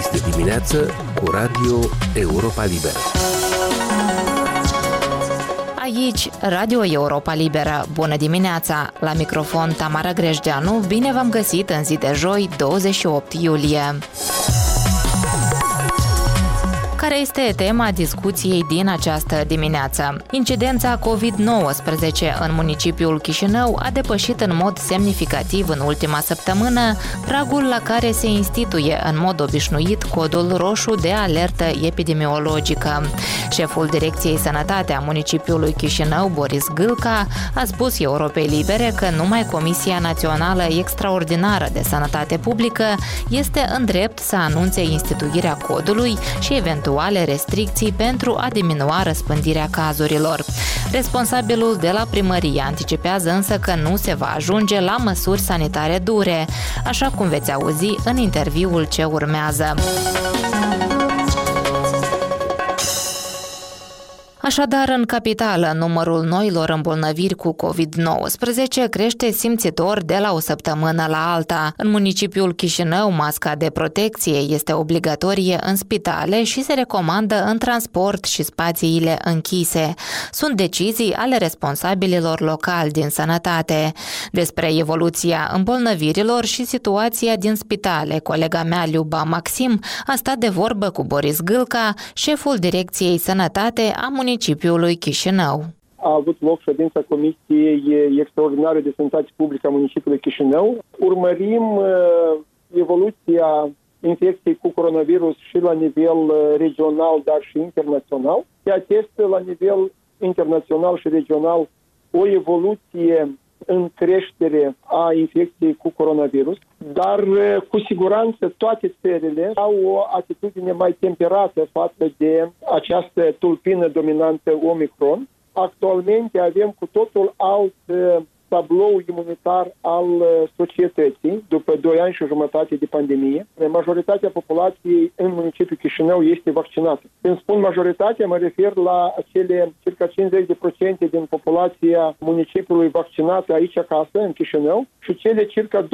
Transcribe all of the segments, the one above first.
Este dimineață cu Radio Europa Liberă. Aici, Radio Europa Liberă. Bună dimineața! La microfon Tamara Grejdeanu, bine v-am găsit în zi de joi, 28 iulie. Care este tema discuției din această dimineață? Incidența COVID-19 în municipiul Chișinău a depășit în mod semnificativ în ultima săptămână pragul la care se instituie în mod obișnuit codul roșu de alertă epidemiologică. Șeful Direcției Sănătate a municipiului Chișinău, Boris Gâlca, a spus Europei Libere că numai Comisia Națională Extraordinară de Sănătate Publică este în drept să anunțe instituirea codului și eventual eventuale restricții pentru a diminua răspândirea cazurilor. Responsabilul de la primărie anticipează însă că nu se va ajunge la măsuri sanitare dure, așa cum veți auzi în interviul ce urmează. Așadar, în capitală, numărul noilor îmbolnăviri cu COVID-19 crește simțitor de la o săptămână la alta. În municipiul Chișinău, masca de protecție este obligatorie în spitale și se recomandă în transport și spațiile închise. Sunt decizii ale responsabililor locali din sănătate. Despre evoluția îmbolnăvirilor și situația din spitale, colega mea Liuba Maxim a stat de vorbă cu Boris Gâlca, șeful Direcției Sănătate a municipiului municipiului Chișinău. A avut loc ședința Comisiei Extraordinare de Sănătate Publică a municipiului Chișinău. Urmărim uh, evoluția infecției cu coronavirus și la nivel uh, regional, dar și internațional. Se atestă la nivel internațional și regional o evoluție în creștere a infecției cu coronavirus, dar uh, cu siguranță toate țările au o atitudine mai temperată față de această tulpină dominantă Omicron. Actualmente avem cu totul alt uh, tablou imunitar al uh, societății după 2 ani și jumătate de pandemie. Majoritatea populației în municipiul Chișinău este vaccinată. Când spun majoritatea, mă refer la acele circa 50% din populația municipiului vaccinată aici acasă, în Chișinău, și cele circa 20%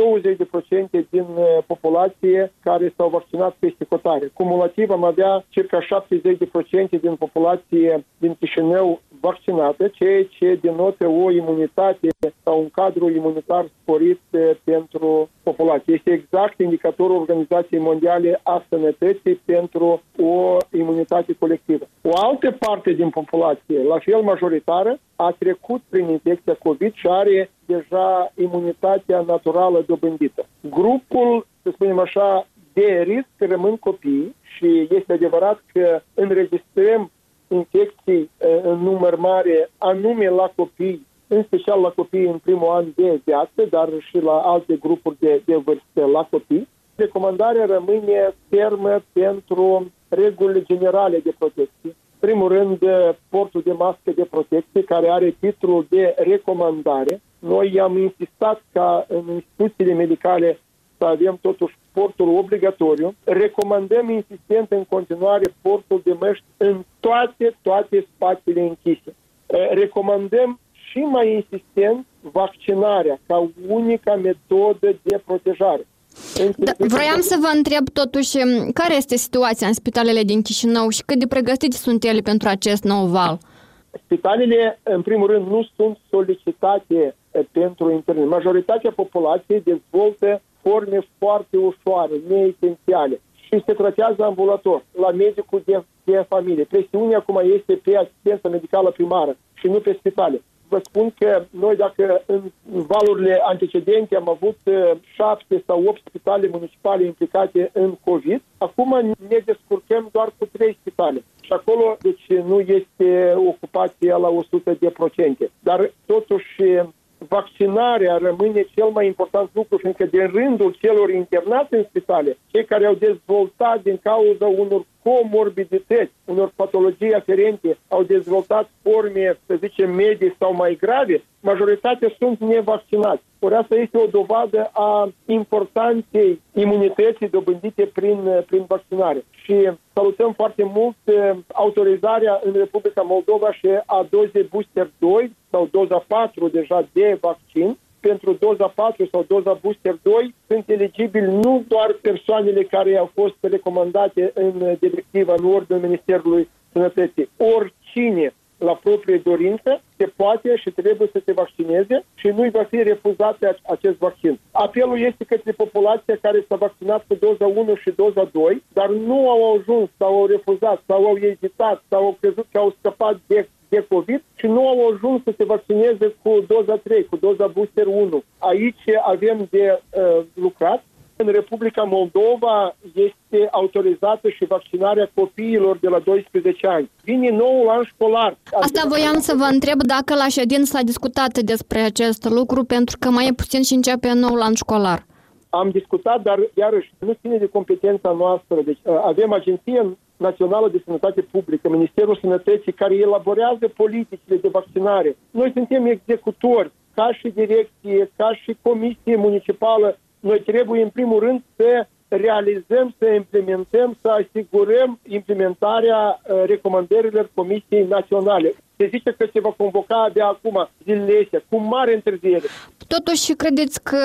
din uh, populație care s-au vaccinat peste cotare. Cumulativ am avea circa 70% din populație din Chișinău vaccinată, ceea ce denotă o imunitate sau un cadru imunitar sporit pentru populație. Este exact indicatorul Organizației Mondiale a Sănătății pentru o imunitate colectivă. O altă parte din populație, la fel majoritară, a trecut prin infecția COVID și are deja imunitatea naturală dobândită. Grupul, să spunem așa, de risc rămân copii și este adevărat că înregistrăm infecții în număr mare anume la copii, în special la copii în primul an de viață, dar și la alte grupuri de, de vârstă la copii. Recomandarea rămâne fermă pentru regulile generale de protecție. Primul rând, portul de mască de protecție, care are titlul de recomandare. Noi am insistat ca în instituțiile medicale să avem totuși portul obligatoriu. Recomandăm insistent în continuare portul de măști în toate, toate spațiile închise. Recomandăm și mai insistent vaccinarea ca unica metodă de protejare. Da, vroiam să vă întreb totuși care este situația în spitalele din Chișinău și cât de pregătite sunt ele pentru acest nou val? Spitalele, în primul rând, nu sunt solicitate pentru interne. Majoritatea populației dezvoltă forme foarte ușoare, neesențiale și se tratează ambulator la medicul de, de familie. Presiunea acum este pe asistența medicală primară și nu pe spitale. Vă spun că noi dacă în valurile antecedente am avut uh, șapte sau opt spitale municipale implicate în COVID, acum ne descurcăm doar cu trei spitale. Și acolo, deci, nu este ocupația la 100 de procente. Dar, totuși, vaccinarea rămâne cel mai important lucru, fiindcă de rândul celor internați în spitale, cei care au dezvoltat din cauza unor comorbidități, unor patologii aferente, au dezvoltat forme, să zicem, medii sau mai grave, majoritatea sunt nevaccinați. Ori asta este o dovadă a importanței imunității dobândite prin, prin vaccinare. Și salutăm foarte mult eh, autorizarea în Republica Moldova și a dozei booster 2 sau doza 4 deja de vaccin pentru doza 4 sau doza booster 2 sunt eligibili nu doar persoanele care au fost recomandate în directiva în ordinul Ministerului Sănătății. Oricine la proprie dorință, se poate și trebuie să se vaccineze și nu-i va fi refuzat acest vaccin. Apelul este către populația care s-a vaccinat cu doza 1 și doza 2, dar nu au ajuns sau au refuzat sau au ezitat sau au crezut că au scăpat de de COVID și nu au ajuns să se vaccineze cu doza 3, cu doza booster 1. Aici avem de uh, lucrat în Republica Moldova este autorizată și vaccinarea copiilor de la 12 ani. Vine noul an școlar. Asta voiam să vă întreb dacă la ședință s-a discutat despre acest lucru, pentru că mai e puțin și începe noul an școlar. Am discutat, dar iarăși nu ține de competența noastră. Deci uh, avem Agenția Națională de Sănătate Publică, Ministerul Sănătății, care elaborează politicile de vaccinare. Noi suntem executori, ca și direcție, ca și comisie municipală noi trebuie în primul rând să realizăm, să implementăm, să asigurăm implementarea uh, recomandărilor Comisiei Naționale. Se zice că se va convoca de acum zilele astea, cu mare întârziere. Totuși, credeți că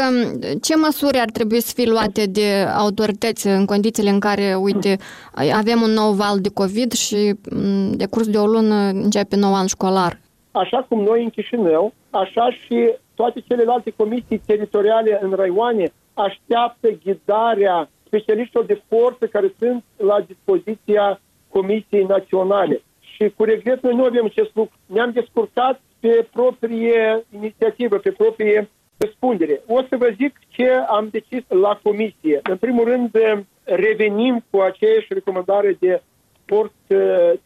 ce măsuri ar trebui să fie luate de autorități în condițiile în care, uite, avem un nou val de COVID și mm, de curs de o lună începe nou an școlar? Așa cum noi în Chișinău, așa și toate celelalte comisii teritoriale în raioane așteaptă ghidarea specialiștilor de forță care sunt la dispoziția Comisiei Naționale. Și cu regret noi nu avem acest lucru. Ne-am descurcat pe proprie inițiativă, pe proprie răspundere. O să vă zic ce am decis la comisie. În primul rând, revenim cu aceeași recomandare de port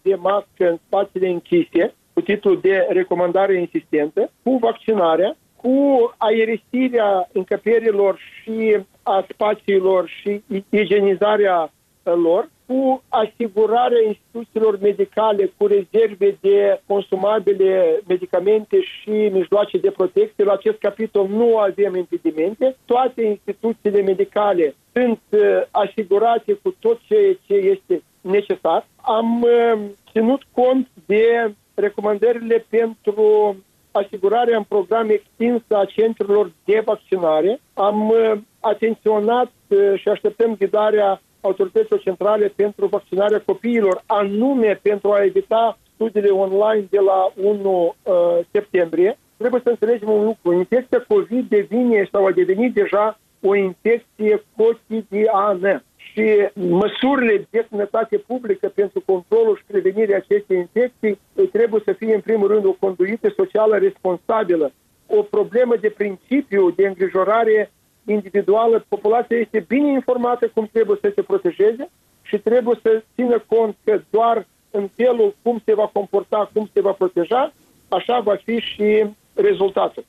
de mască în spațiile închise, cu titlul de recomandare insistentă, cu vaccinarea, cu aerisirea încăperilor și a spațiilor și igienizarea lor, cu asigurarea instituțiilor medicale cu rezerve de consumabile, medicamente și mijloace de protecție. La acest capitol nu avem impedimente. Toate instituțiile medicale sunt uh, asigurate cu tot ceea ce este necesar. Am uh, ținut cont de recomandările pentru asigurarea în program extins a centrelor de vaccinare. Am uh, atenționat uh, și așteptăm ghidarea autorităților centrale pentru vaccinarea copiilor, anume pentru a evita studiile online de la 1 uh, septembrie. Trebuie să înțelegem un lucru. Infecția COVID devine sau a devenit deja o infecție cotidiană și măsurile de sănătate publică pentru controlul și prevenirea acestei infecții trebuie să fie în primul rând o conduită socială responsabilă, o problemă de principiu, de îngrijorare individuală. Populația este bine informată cum trebuie să se protejeze și trebuie să țină cont că doar în felul cum se va comporta, cum se va proteja, așa va fi și rezultatul.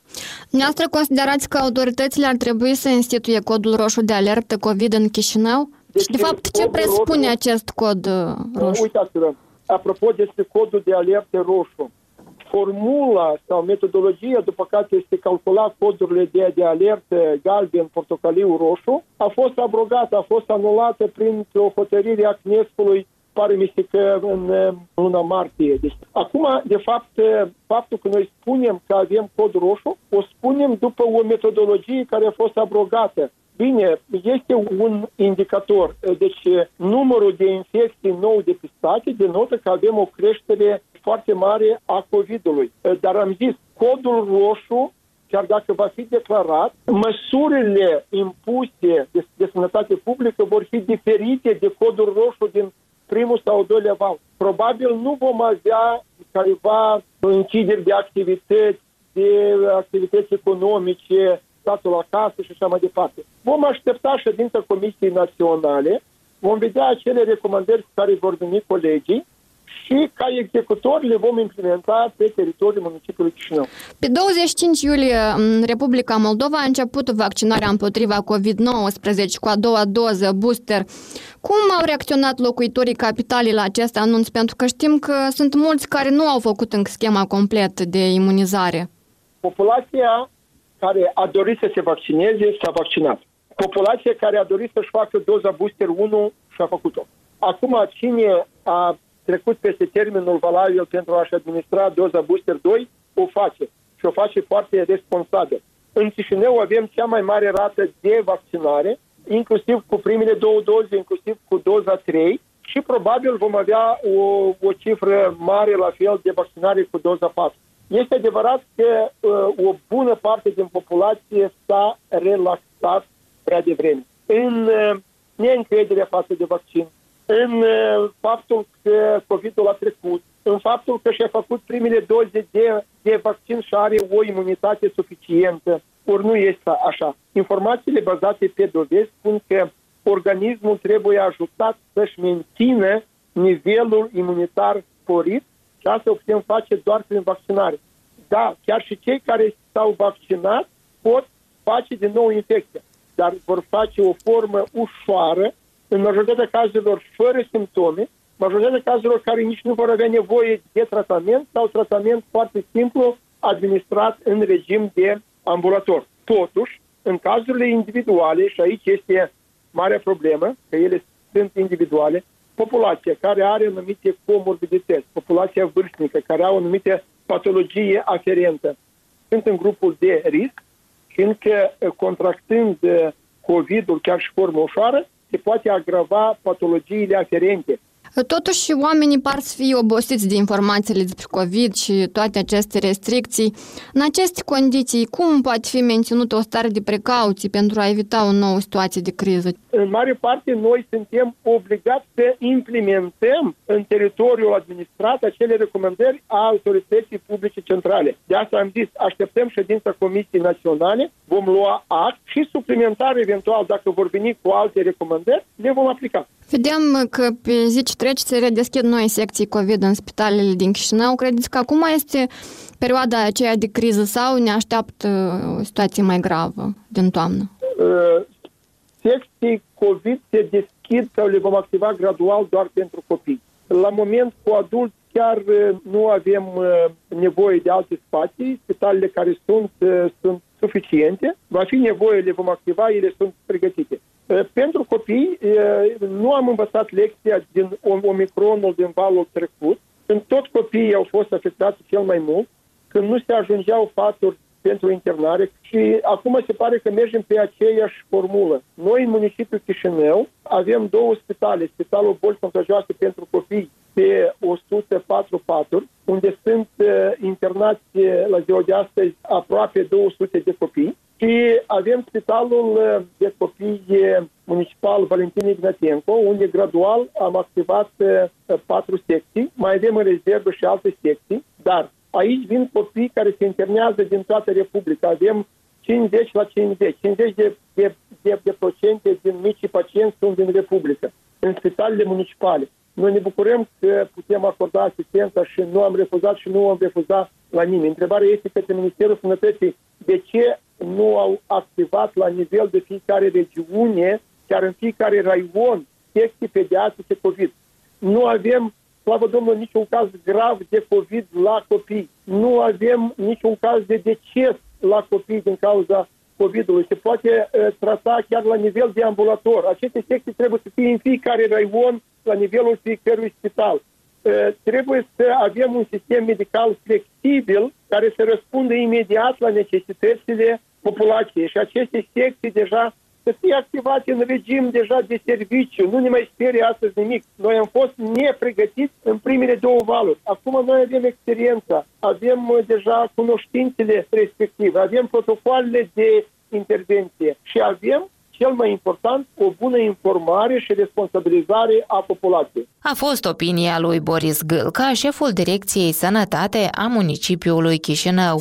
Noastră considerați că autoritățile ar trebui să instituie codul roșu de alertă COVID în Chișinău? Deci, și de fapt, ce presupune roșu, acest cod uh, roșu? Uitați-vă, apropo despre codul de alertă roșu, formula sau metodologia după care este calculat codurile de, de alertă galben, portocaliu, roșu, a fost abrogată, a fost anulată printr-o hotărâre a CNESC-ului pare mi că în luna martie. Deci, acum, de fapt, faptul că noi spunem că avem cod roșu, o spunem după o metodologie care a fost abrogată. Bine, este un indicator. Deci numărul de infecții nou depistate denotă că avem o creștere foarte mare a COVID-ului. Dar am zis, codul roșu chiar dacă va fi declarat, măsurile impuse de, de sănătate publică vor fi diferite de codul roșu din primul sau doilea val. Probabil nu vom avea careva închideri de activități, de activități economice, statul acasă și așa mai departe. Vom aștepta ședința Comisiei Naționale, vom vedea acele recomandări care vor veni colegii și ca executori le vom implementa pe teritoriul municipiului Chișinău. Pe 25 iulie, în Republica Moldova a început vaccinarea împotriva COVID-19 cu a doua doză booster. Cum au reacționat locuitorii capitalii la acest anunț? Pentru că știm că sunt mulți care nu au făcut încă schema complet de imunizare. Populația care a dorit să se vaccineze s-a vaccinat. Populația care a dorit să-și facă doza booster 1 și-a făcut-o. Acum, cine a trecut peste termenul valabil pentru a-și administra doza booster 2, o face. Și o face foarte responsabil. În Chișinău avem cea mai mare rată de vaccinare, inclusiv cu primele două doze, inclusiv cu doza 3 și probabil vom avea o, o cifră mare la fel de vaccinare cu doza 4. Este adevărat că uh, o bună parte din populație s-a relaxat prea devreme. În uh, neîncrederea față de vaccin, în uh, faptul că COVID-ul a trecut, în faptul că și-a făcut primele doze de, de vaccin și are o imunitate suficientă. Ori nu este așa. Informațiile bazate pe dovezi spun că organismul trebuie ajutat să-și mențină nivelul imunitar sporit și asta o putem face doar prin vaccinare. Da, chiar și cei care s-au vaccinat pot face din nou infecția, dar vor face o formă ușoară, în majoritatea cazurilor fără simptome, majoritatea cazurilor care nici nu vor avea nevoie de tratament sau tratament foarte simplu administrat în regim de ambulator. Totuși, în cazurile individuale, și aici este marea problemă, că ele sunt individuale, populația care are anumite comorbidități, populația vârstnică care au anumite patologie aferentă, sunt în grupul de risc, fiindcă contractând COVID-ul chiar și formă ușoară, se poate agrava patologiile aferente. Totuși, oamenii par să fie obosiți de informațiile despre COVID și toate aceste restricții. În aceste condiții, cum poate fi menținută o stare de precauție pentru a evita o nouă situație de criză? În mare parte, noi suntem obligați să implementăm în teritoriul administrat acele recomandări a autorității publice centrale. De asta am zis, așteptăm ședința Comisiei Naționale, vom lua act și suplimentar, eventual, dacă vor veni cu alte recomandări, le vom aplica. Vedem că pe zi ce trece se redeschid noi secții COVID în spitalele din Chișinău. Credeți că acum este perioada aceea de criză sau ne așteaptă o situație mai gravă din toamnă? Uh, secții COVID se deschid sau le vom activa gradual doar pentru copii. La moment cu adulți chiar uh, nu avem uh, nevoie de alte spații. Spitalele care sunt, uh, sunt suficiente. Va fi nevoie, le vom activa, ele sunt pregătite. Pentru copii, nu am învățat lecția din omicronul din valul trecut, când tot copiii au fost afectați cel mai mult, când nu se ajungeau faturi pentru internare și acum se pare că mergem pe aceeași formulă. Noi în municipiul Chișinău avem două spitale, Spitalul Bolți Contagioase pentru copii pe 104 paturi, unde sunt uh, internați la ziua de astăzi aproape 200 de copii și avem spitalul uh, de copii municipal Valentin Ignatenco, unde gradual am activat uh, patru secții, mai avem în rezervă și alte secții, dar aici vin copii care se internează din toată Republica. Avem 50 la 50, 50 de, de, de, de procente din micii pacienți sunt din Republică, în spitalele municipale. Noi ne bucurăm că putem acorda asistența și nu am refuzat și nu am refuzat la nimeni. Întrebarea este către Ministerul Sănătății de ce nu au activat la nivel de fiecare regiune, chiar în fiecare raion, secții pediatrice COVID. Nu avem, slavă Domnului, niciun caz grav de COVID la copii. Nu avem niciun caz de deces la copii din cauza COVID-ului. Se poate uh, trata chiar la nivel de ambulator. Aceste secții trebuie să fie în fiecare raion la nivelul fiecărui spital. Trebuie să avem un sistem medical flexibil care să răspundă imediat la necesitățile populației și aceste secții deja să fie activate în regim deja de serviciu. Nu ne mai sperie astăzi nimic. Noi am fost nepregătiți în primele două valuri. Acum noi avem experiența, avem deja cunoștințele respective, avem protocoalele de intervenție și avem cel mai important, o bună informare și responsabilizare a populației. A fost opinia lui Boris Gâlca, șeful Direcției Sănătate a municipiului Chișinău.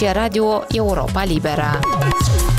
e Radio Europa Libera.